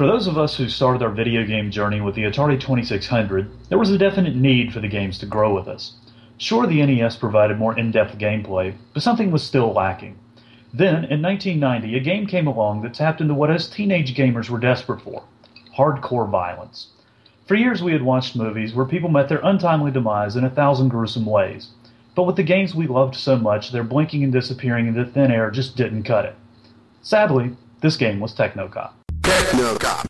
For those of us who started our video game journey with the Atari 2600, there was a definite need for the games to grow with us. Sure, the NES provided more in depth gameplay, but something was still lacking. Then, in 1990, a game came along that tapped into what us teenage gamers were desperate for hardcore violence. For years, we had watched movies where people met their untimely demise in a thousand gruesome ways. But with the games we loved so much, their blinking and disappearing into thin air just didn't cut it. Sadly, this game was Technocop. Technocop. Busted.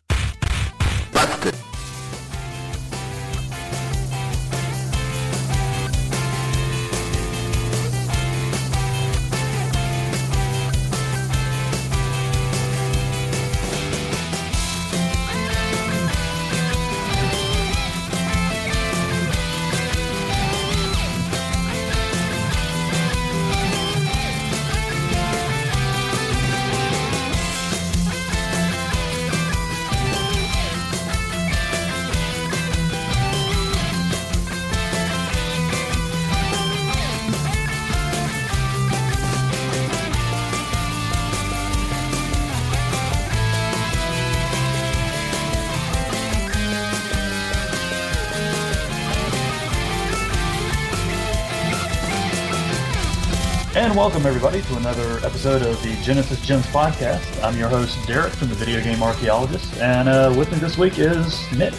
And welcome, everybody, to another episode of the Genesis Gems podcast. I'm your host, Derek from the Video Game Archaeologist, and uh, with me this week is Nick.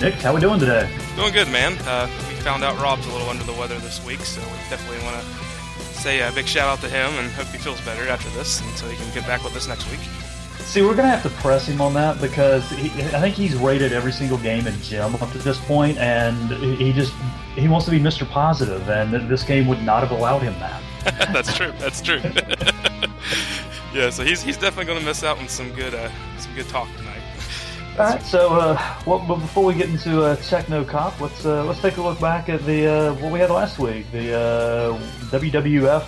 Nick, how we doing today? Doing good, man. Uh, we found out Rob's a little under the weather this week, so we definitely want to say a big shout out to him and hope he feels better after this, and so he can get back with us next week. See, we're gonna have to press him on that because he, I think he's rated every single game in Gem up to this point, and he just he wants to be Mr. Positive, and this game would not have allowed him that. That's true. That's true. yeah, so he's he's definitely going to miss out on some good uh, some good talk tonight. All right, so uh, well, but before we get into uh, Techno Cop, let's uh, let's take a look back at the uh, what we had last week, the uh, WWF.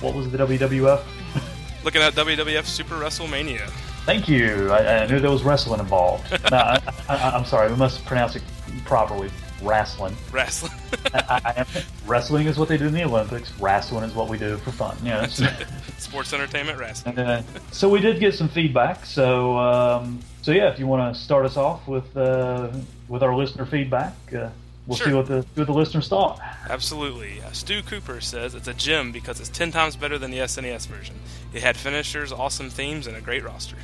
What was the WWF? Looking at WWF Super WrestleMania. Thank you. I, I knew there was wrestling involved. no, I, I, I'm sorry. We must pronounce it properly. Wrestling. Wrestling. I, I, wrestling is what they do in the Olympics. Wrestling is what we do for fun. You know, Sports entertainment wrestling. And, uh, so we did get some feedback. So um, so yeah, if you want to start us off with uh, with our listener feedback, uh, we'll see what the see what the listeners thought. Absolutely. Uh, Stu Cooper says it's a gem because it's 10 times better than the SNES version. It had finishers, awesome themes, and a great roster.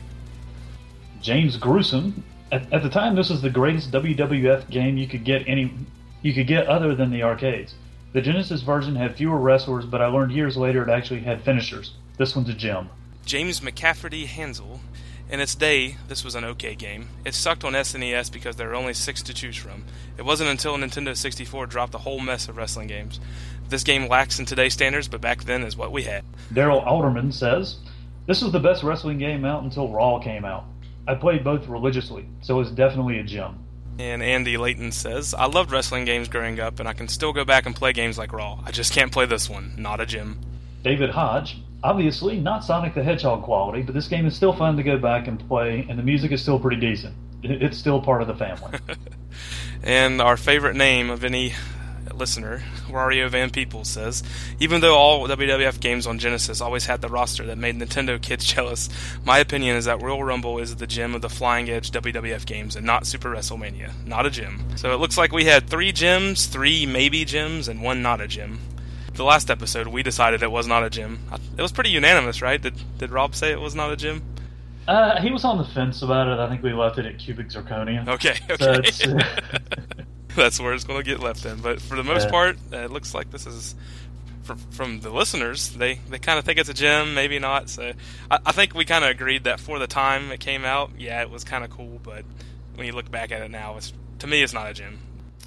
James Gruesome. At, at the time, this was the greatest WWF game you could get any you could get other than the arcades. The Genesis version had fewer wrestlers, but I learned years later it actually had finishers. This one's a gem. James McCafferty Hansel. In its day, this was an okay game. It sucked on SNES because there were only six to choose from. It wasn't until Nintendo 64 dropped a whole mess of wrestling games. This game lacks in today's standards, but back then is what we had. Daryl Alderman says, This was the best wrestling game out until Raw came out. I played both religiously, so it's definitely a gem. And Andy Layton says, I loved wrestling games growing up, and I can still go back and play games like Raw. I just can't play this one. Not a gym. David Hodge, obviously not Sonic the Hedgehog quality, but this game is still fun to go back and play, and the music is still pretty decent. It's still part of the family. And our favorite name of any listener, Wario Van People, says, even though all WWF games on Genesis always had the roster that made Nintendo kids jealous, my opinion is that Royal Rumble is the gem of the flying edge WWF games and not Super WrestleMania. Not a gem. So it looks like we had three gems, three maybe gems, and one not a gem. The last episode, we decided it was not a gem. It was pretty unanimous, right? Did, did Rob say it was not a gem? uh, he was on the fence about it. I think we left it at Cubic Zirconia. Okay, okay. it's- That's where it's going to get left in. But for the most Yeah. part, uh, it looks like this is from, from the listeners. They they kind of think it's a gem, maybe not. So I, I think we kind of agreed that for the time it came out, yeah, it was kind of cool. But when you look back at it now, it's to me, it's not a gem.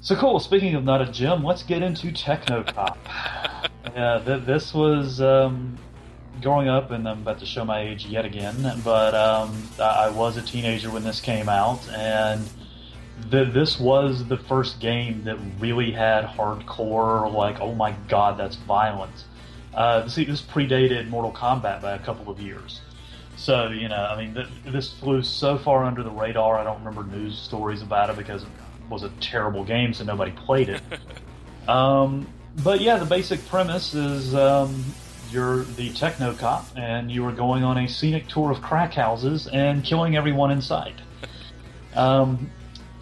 So cool. Speaking of not a gym, let's get into Technocop. yeah, th- this was um, growing up, and I'm about to show my age yet again. But um, I-, I was a teenager when this came out, and th- this was the first game that really had hardcore, like, oh my god, that's violence. Uh, see, this predated Mortal Kombat by a couple of years. So, you know, I mean, th- this flew so far under the radar, I don't remember news stories about it because it was a terrible game, so nobody played it. um, but yeah, the basic premise is um, you're the techno cop, and you are going on a scenic tour of crack houses and killing everyone in sight. Um,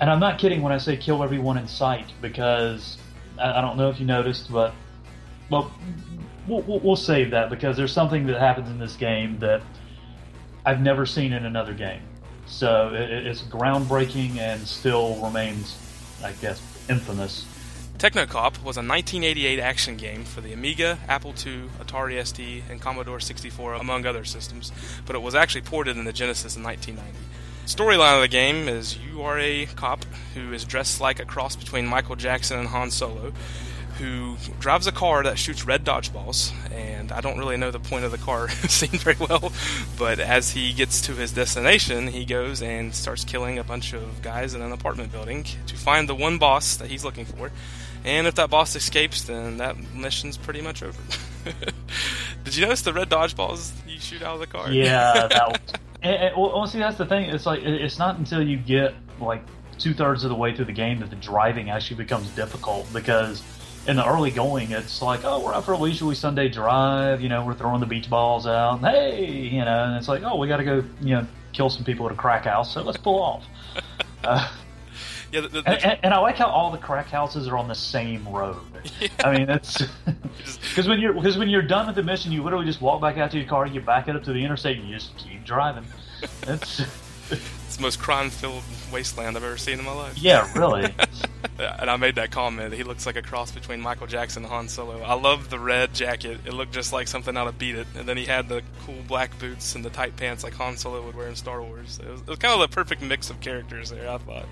and I'm not kidding when I say kill everyone in sight because I, I don't know if you noticed, but well, we'll, we'll, save that because there's something that happens in this game that I've never seen in another game. So it, it's groundbreaking and still remains, I guess, infamous. Technocop was a 1988 action game for the Amiga, Apple II, Atari ST, and Commodore 64, among other systems, but it was actually ported in the Genesis in 1990. Storyline of the game is you are a cop who is dressed like a cross between Michael Jackson and Han Solo, who drives a car that shoots red dodgeballs. And I don't really know the point of the car scene very well, but as he gets to his destination, he goes and starts killing a bunch of guys in an apartment building to find the one boss that he's looking for. And if that boss escapes, then that mission's pretty much over. Did you notice the red dodgeballs you shoot out of the car? Yeah, that. And, and, well, see, that's the thing. It's like it's not until you get like two thirds of the way through the game that the driving actually becomes difficult because in the early going, it's like, oh, we're out for a leisurely Sunday drive. You know, we're throwing the beach balls out. And, hey, you know, and it's like, oh, we got to go, you know, kill some people at a crack house. So let's pull off. Uh, Yeah, the, the, and, and, and I like how all the crack houses are on the same road. I mean, that's because when you're because when you're done with the mission, you literally just walk back out to your car, and you back it up to the interstate, and you just keep driving. That's it's the most crime-filled wasteland I've ever seen in my life. yeah, really. and I made that comment. He looks like a cross between Michael Jackson and Han Solo. I love the red jacket. It looked just like something out of Beat It. And then he had the cool black boots and the tight pants like Han Solo would wear in Star Wars. It was, it was kind of the perfect mix of characters there, I thought,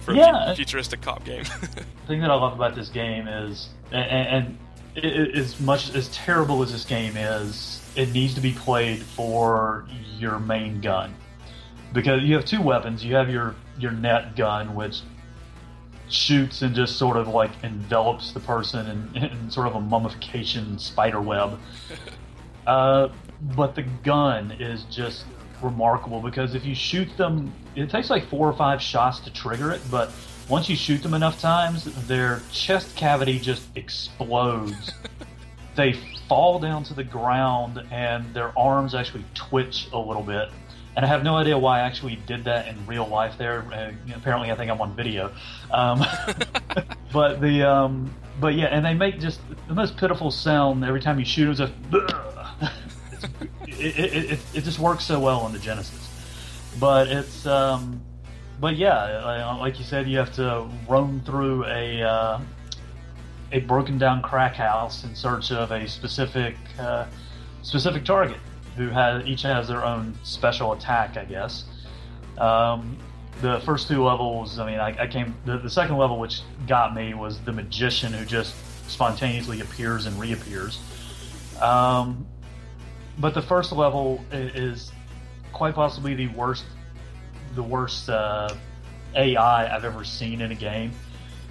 for Yeah. fu- futuristic cop game. The thing that I love about this game is, and, and it, it, as much as terrible as this game is, it needs to be played for your main gun because you have two weapons. You have your your net gun, which shoots and just sort of like envelops the person in, in sort of a mummification spider web. Uh, but the gun is just remarkable because if you shoot them, it takes like four or five shots to trigger it, but once you shoot them enough times, their chest cavity just explodes. they fall down to the ground and their arms actually twitch a little bit. And I have no idea why I actually did that in real life there. Uh, apparently, I think I'm on video. Um, but the um, but yeah, and they make just the most pitiful sound every time you shoot them. It's just it, it, it, it just works so well on the Genesis. But it's um, but yeah, like- like you said, you have to roam through a uh, a broken down crack house in search of a specific uh, specific target who has each has their own special attack, I guess. Um, the first two levels, I mean, I, I came. The, the second level, which got me, was the magician who just spontaneously appears and reappears. Um, but the first level is quite possibly the worst, the worst uh, AI I've ever seen in a game.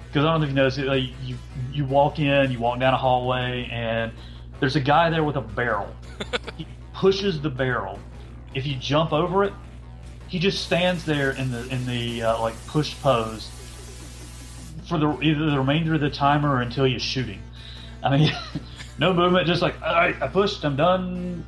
Because I don't know if you noticed, like, you you walk in, you walk down a hallway, and there's a guy there with a barrel. he pushes the barrel. If you jump over it, he just stands there in the in the uh, like push pose for the either the remainder of the timer or until you're shooting. I mean, no movement, just like all right, I pushed, I'm done.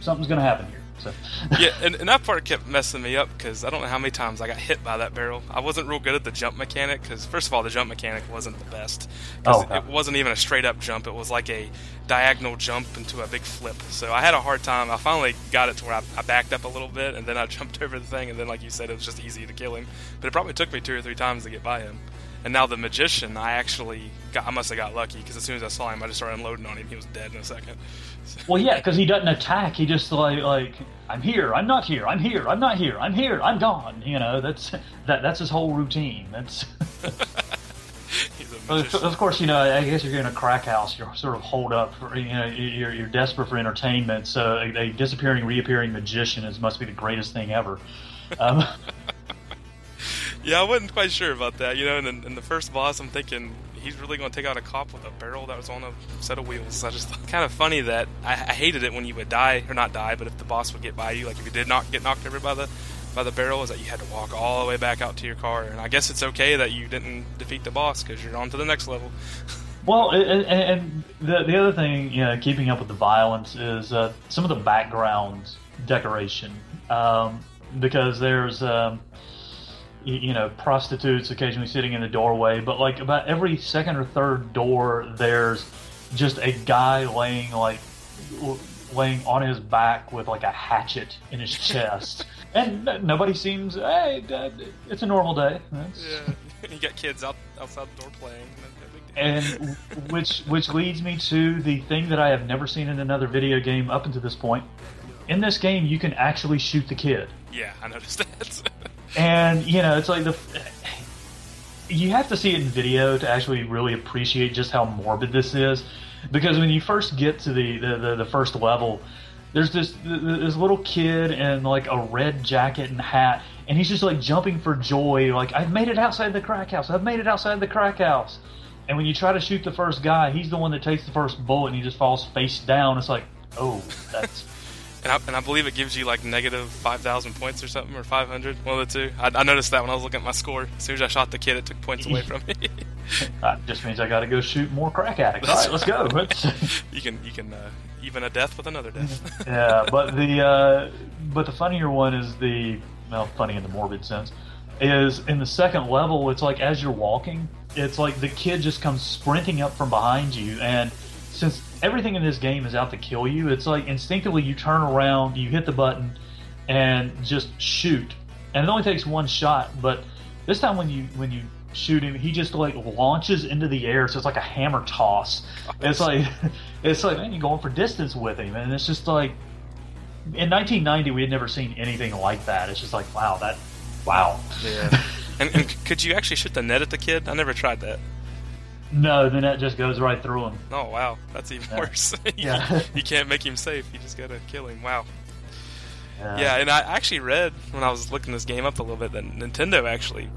Something's gonna happen here. So yeah, and, and that part kept messing me up because I don't know how many times I got hit by that barrel. I wasn't real good at the jump mechanic because, first of all, the jump mechanic wasn't the best. Oh, it, it wasn't even a straight up jump. It was like a diagonal jump into a big flip. So I had a hard time. I finally got it to where I, I backed up a little bit and then I jumped over the thing. And then, like you said, it was just easy to kill him. But it probably took me two or three times to get by him. And now the magician, I actually got, I must have got lucky because as soon as I saw him, I just started unloading on him. He was dead in a second. Well, yeah, because he doesn't attack. He just like like I'm here, I'm not here, I'm here, I'm not here, I'm here, I'm gone. You know, that's that that's his whole routine. That's of course, you know. I guess you're in a crack house. You're sort of holed up. For, you know, you're you're desperate for entertainment. So a, a disappearing, reappearing magician is must be the greatest thing ever. Um, Yeah, I wasn't quite sure about that. You know, and in, in the first boss, I'm thinking he's really going to take out a cop with a barrel that was on a set of wheels. I just thought kind of funny that I, I hated it when you would die or not die, but if the boss would get by you, like if you did not get knocked over by the by the barrel, is that you had to walk all the way back out to your car. And I guess it's okay that you didn't defeat the boss because you're on to the next level. Well, and, and the the other thing, you know, keeping up with the violence is uh, some of the background decoration, um, because there's um, y- you know prostitutes occasionally sitting in the doorway, but like about every second or third door, there's just a guy laying like laying on his back with like a hatchet in his chest, and nobody seems. Hey, it's a normal day. That's- Yeah, you got kids out outside the door playing. no- no big deal. and which which leads me to the thing that I have never seen in another video game up until this point. In this game, you can actually shoot the kid, yeah, I noticed that. and you know it's like the you have to see it in video to actually really appreciate just how morbid this is, because when you first get to the the, the, the first level. There's this this little kid in like a red jacket and hat, and he's just like jumping for joy, like I've made it outside the crack house. I've made it outside the crack house. And when you try to shoot the first guy, he's the one that takes the first bullet and he just falls face down. It's like, oh, that's. And, I, and I believe it gives you like negative five thousand points or something, or five hundred, one of the two. I, I noticed that when I was looking at my score. As soon as I shot the kid, it took points away from me. that just means I got to go shoot more crack addicts. All right, let's go. You can you can uh, even a death with another death. yeah, but the uh, but the funnier one is the well, funny in the morbid sense is in the second level. It's like as you're walking, it's like the kid just comes sprinting up from behind you, and since everything in this game is out to kill you, it's like instinctively you turn around, you hit the button, and just shoot. And it only takes one shot, but this time when you when you shoot him, he just like launches into the air, so it's like a hammer toss. It's like it's like man, you're going for distance with him, and it's just like in 1990 we had never seen anything like that. It's just like wow, that wow. yeah. And, and could you actually shoot the net at the kid? I never tried that. No, the net just goes right through him. Oh wow, that's even Yeah. worse. you, Yeah. you can't make him safe. You just gotta kill him. Wow. Yeah. Yeah, and I actually read when I was looking this game up a little bit that Nintendo actually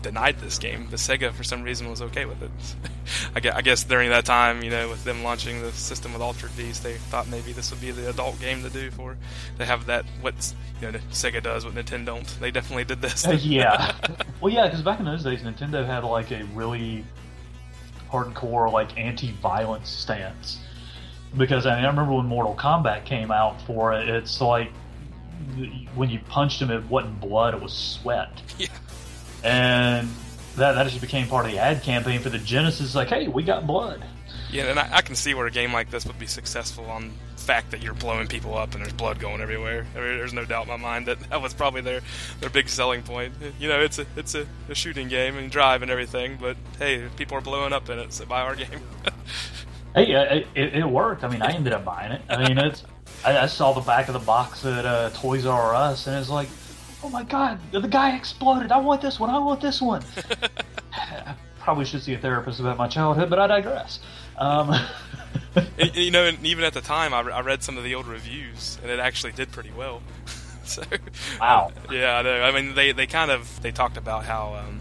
denied this game, but Sega for some reason was okay with it. I gue- I guess during that time, you know, with them launching the system with Altered Beast, they thought maybe this would be the adult game to do for. They have that what you know Sega does, what Nintendo don't. They definitely did this. Yeah. Well, yeah, because back in those days, Nintendo had like a really hardcore, like anti-violence stance. Because I, mean, I remember when Mortal Kombat came out for it, it's like when you punched him, it wasn't blood; it was sweat. yeah. And that that just became part of the ad campaign for the Genesis. Like, hey, we got blood. Yeah, and I, I can see where a game like this would be successful on the fact that you're blowing people up and there's blood going everywhere. I mean, there's no doubt in my mind that that was probably their their big selling point. You know, it's a it's a, a shooting game and drive and everything, but hey, people are blowing up in it, so buy our game. Hey, uh, it, it, it worked. I mean, I ended up buying it. I mean, it's. I, I saw the back of the box at uh, Toys R Us, and it's like, oh my god, the guy exploded. I want this one. I want this one. I probably should see a therapist about my childhood, but I digress. Um, And, you know, and even at the time, I, re- I read some of the old reviews, and it actually did pretty well. so, Wow. yeah, I know. I mean, they they kind of they talked about how um,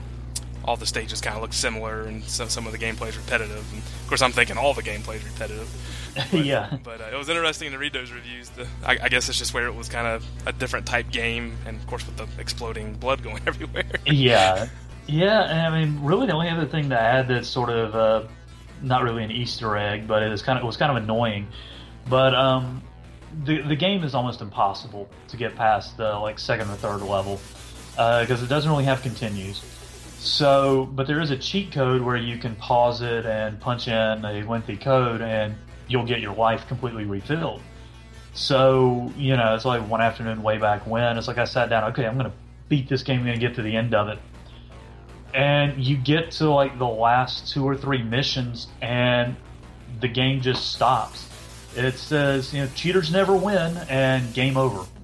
all the stages kind of look similar, and some some of the gameplay is repetitive. And of course, I'm thinking all the gameplay is repetitive. But, yeah. But uh, it was interesting to read those reviews. The, I, I guess it's just where it was kind of a different type game, and of course with the exploding blood going everywhere. Yeah. Yeah, and I mean, really, the only other thing to add that's sort of uh, not really an Easter egg, but it is kind of it was kind of annoying. But um, the the game is almost impossible to get past the like second or third level because it doesn't really have continues. So, but there is a cheat code where you can pause it and punch in a lengthy code, and you'll get your life completely refilled. So, you know, it's like one afternoon way back when. It's like I sat down, okay, I'm going to beat this game, I'm going to get to the end of it. And you get to like the last two or three missions, and the game just stops. It says, you know, cheaters never win, and game over.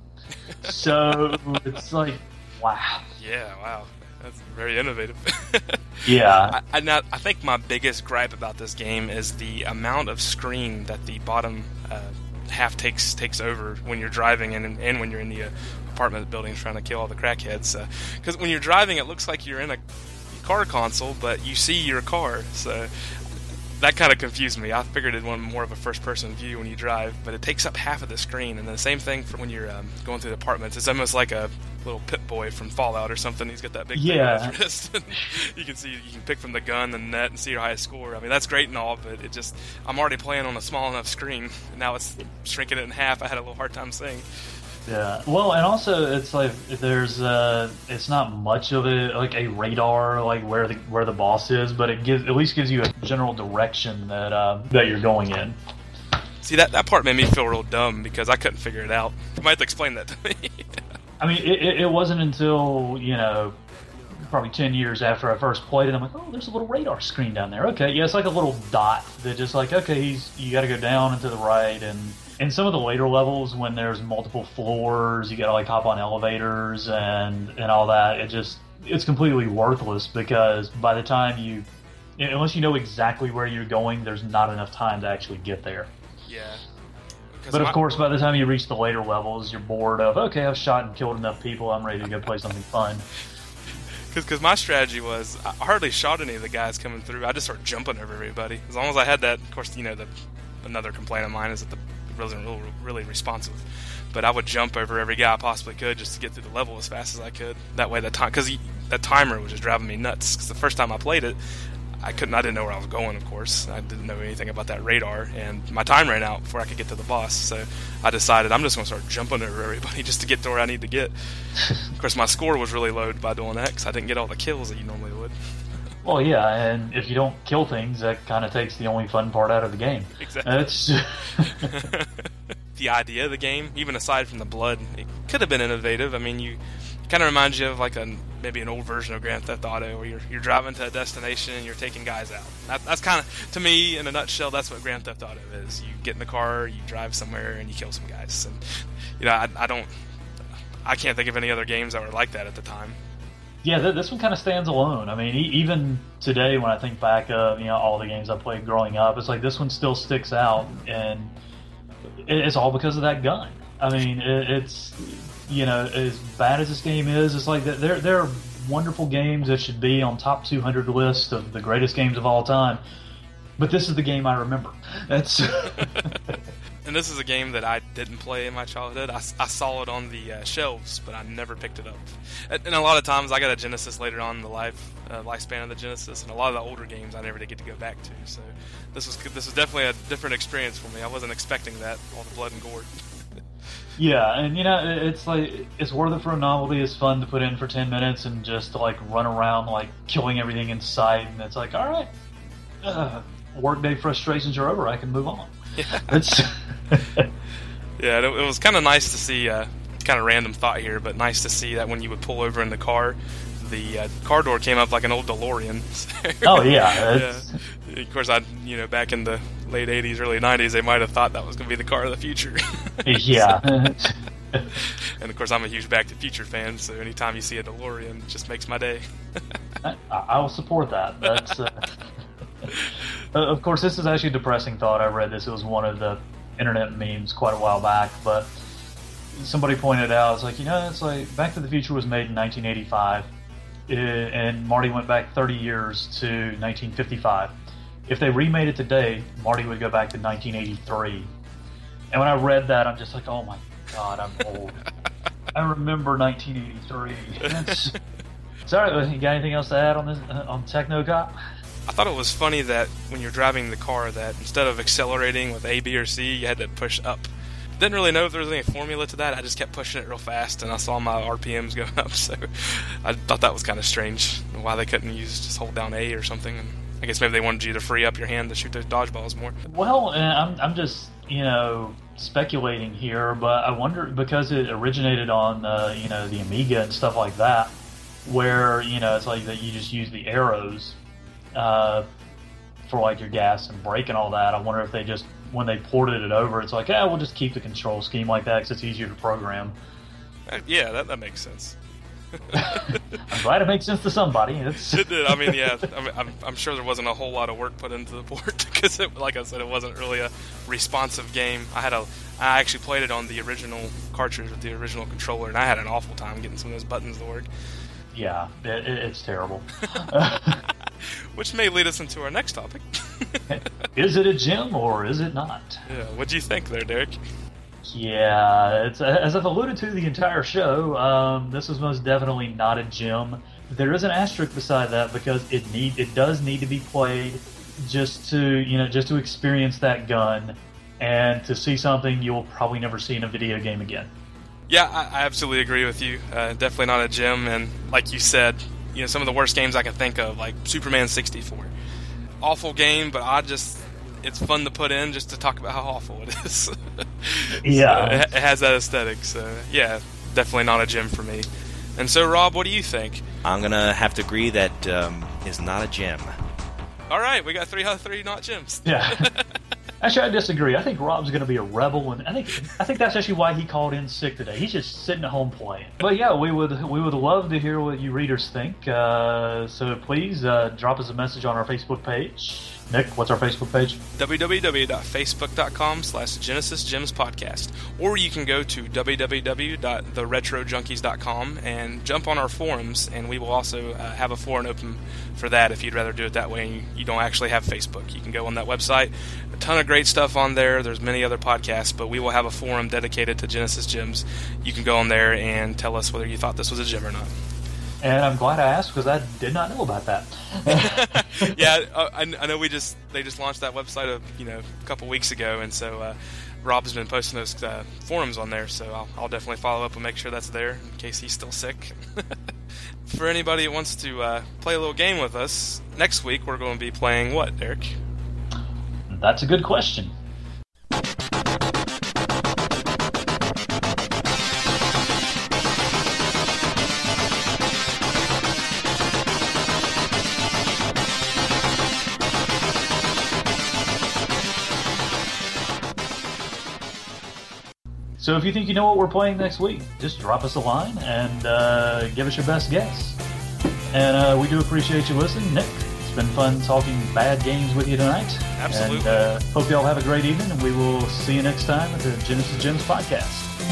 So it's like, wow. yeah, wow, that's very innovative. Yeah. I, I, I think my biggest gripe about this game is the amount of screen that the bottom uh, half takes takes over when you're driving and, and when you're in the uh, apartment buildings trying to kill all the crackheads. Because when you're driving, it looks like you're in a car console, but you see your car. So that kind of confused me. I figured it wanted more of a first-person view when you drive, but it takes up half of the screen. And the same thing for when you're um, going through the apartments. It's almost like a little Pip-Boy from Fallout or something. He's got that big thing on his wrist. you can see you can pick from the gun, the net, and see your highest score. I mean, that's great and all, but it just I'm already playing on a small enough screen. And now it's shrinking it in half. I had a little hard time seeing. Yeah. Well, and also it's like there's uh it's not much of it like a radar like where the where the boss is, but it gives at least gives you a general direction that uh, that you're going in. See that that part made me feel real dumb because I couldn't figure it out. You might have to explain that to me. I mean, it, it- wasn't until you know probably ten years after I first played it, I'm like, oh, there's a little radar screen down there. Okay, yeah, it's like a little dot that just like okay, he's you got to go down and to the right and. In some of the later levels, when there's multiple floors, you gotta like hop on elevators and and all that. It just it's completely worthless because by the time you, unless you know exactly where you're going, there's not enough time to actually get there. yeah. But of my- course, by the time you reach the later levels, you're bored of okay, I've shot and killed enough people. I'm ready to go play something fun. Because my strategy was I hardly shot any of the guys coming through. I just started jumping over everybody. As long as I had that, of course, you know, the another complaint of mine is that the wasn't really, really responsive. But I would jump over every guy I possibly could just to get through the level as fast as I could. That way, that time because that timer was just driving me nuts. Because the first time I played it, I couldn't. I didn't know where I was going. Of course, I didn't know anything about that radar, and my time ran out before I could get to the boss. So I decided I'm just going to start jumping over everybody just to get to where I need to get. of course, my score was really low by doing that because I didn't get all the kills that you normally would. Well, yeah, and if you don't kill things, that kind of takes the only fun part out of the game. Exactly. It's the idea of the game, even aside from the blood, it could have been innovative. I mean, you kind of reminds you of like a maybe an old version of Grand Theft Auto, where you're you're driving to a destination and you're taking guys out. That, that's kind of to me, in a nutshell, that's what Grand Theft Auto is. You get in the car, you drive somewhere, and you kill some guys. And you know, I, I don't, I can't think of any other games that were like that at the time. Yeah, th- this one kind of stands alone. I mean, e- even today, when I think back of you know all the games I played growing up, it's like this one still sticks out, and it's all because of that gun. I mean, it, it's you know as bad as this game is, it's like th- there there are wonderful games that should be on top 200 list of the greatest games of all time, but this is the game I remember. That's And this is a game that I didn't play in my childhood. I, I saw it on the uh, shelves, but I never picked it up. And, a lot of times, I got a Genesis later on in the life uh, lifespan of the Genesis, and a lot of the older games I never did get to go back to. So this was this was definitely a different experience for me. I wasn't expecting that all the blood and gore. Yeah, and you know, it's like it's worth it for a novelty. It's fun to put in for ten minutes and just to like run around like killing everything in sight. And it's like, all right, uh, workday frustrations are over. I can move on. It's Yeah, it, it was kind of nice to see. Uh, kind of random thought here, but nice to see that when you would pull over in the car, the uh, car door came up like an old DeLorean. Oh, yeah, yeah. Of course, I you know back in the late '80s, early '90s, they might have thought that was going to be the car of the future. yeah. and of course, I'm a huge Back to the Future fan, so anytime you see a DeLorean, it just makes my day. I, I will support that. That's uh, of course this is actually a depressing thought. I read this. It was one of the internet memes quite a while back, but somebody pointed out it's like you know it's like Back to the Future was made in 1985, uh, and Marty went back 30 years to 1955. If they remade it today, Marty would go back to 1983. And when I read that, I'm just like, oh my god, I'm old. I remember 1983. Sorry, you got anything else to add on this uh, on Techno Cop? I thought it was funny that when you're driving the car, that instead of accelerating with A, B, or C, you had to push up. Didn't really know if there was any formula to that. I just kept pushing it real fast, and I saw my RPMs go up. So I thought that was kind of strange. Why they couldn't use just hold down A or something. And I guess maybe they wanted you to free up your hand to shoot those dodgeballs more. Well, I'm I'm just you know speculating here, but I wonder because it originated on uh, you know the Amiga and stuff like that, where you know it's like that you just use the arrows uh, for like your gas and brake and all that. I wonder if they just when they ported it over, it's like, yeah, we'll just keep the control scheme like that because it's easier to program. Uh, yeah, that, that makes sense. I'm glad it makes sense to somebody. It's It did. I mean, yeah. I mean, I'm, I'm sure there wasn't a whole lot of work put into the port because, it, like I said, it wasn't really a responsive game. I had a, I actually played it on the original cartridge with the original controller, and I had an awful time getting some of those buttons to work. yeah, it, it's terrible. Which may lead us into our next topic. is it a gym or is it not? yeah. What do you think there, Derek? Yeah, it's as I've alluded to the entire show. Um, this is most definitely not a gym. There is an asterisk beside that because it need it does need to be played just to you know just to experience that gun and to see something you'll probably never see in a video game again. Yeah, I, I absolutely agree with you. Uh, definitely not a gem, and like you said, you know some of the worst games I can think of, like Superman 64. Awful game, but I just it's fun to put in just to talk about how awful it is. Yeah. So it, it has that aesthetic. So yeah, definitely not a gem for me. And so, Rob, what do you think? I'm gonna have to agree that um, is not a gem. All right, we got three out of three not gems. Yeah. Actually, I disagree. I think Rob's going to be a rebel, and I think I think that's actually why he called in sick today. He's just sitting at home playing. But yeah, we would we would love to hear what you readers think. Uh, so please uh, drop us a message on our Facebook page. Nick, what's our Facebook page? www.facebook.com slash Genesis Gems Podcast. Or you can go to www.theretrojunkies.com and jump on our forums, and we will also uh, have a forum open for that if you'd rather do it that way and you, don't actually have Facebook. You can go on that website. A ton of great stuff on there. There's many other podcasts, but we will have a forum dedicated to Genesis Gems. You can go on there and tell us whether you thought this was a gem or not. And I'm glad I asked because I did not know about that. yeah, I, I know we just they just launched that website a you know a couple weeks ago, and so uh, Rob's been posting those uh, forums on there. So I'll, I'll definitely follow up and make sure that's there in case he's still sick. For anybody that wants to uh, play a little game with us, next week we're going to be playing what, Derek? That's a good question. So if you think you know what we're playing next week, just drop us a line and uh, give us your best guess. And uh, we do appreciate you listening, Nick. It's been fun talking bad games with you tonight. Absolutely. And uh, hope you all have a great evening, and we will see you next time at the Genesis Gems podcast.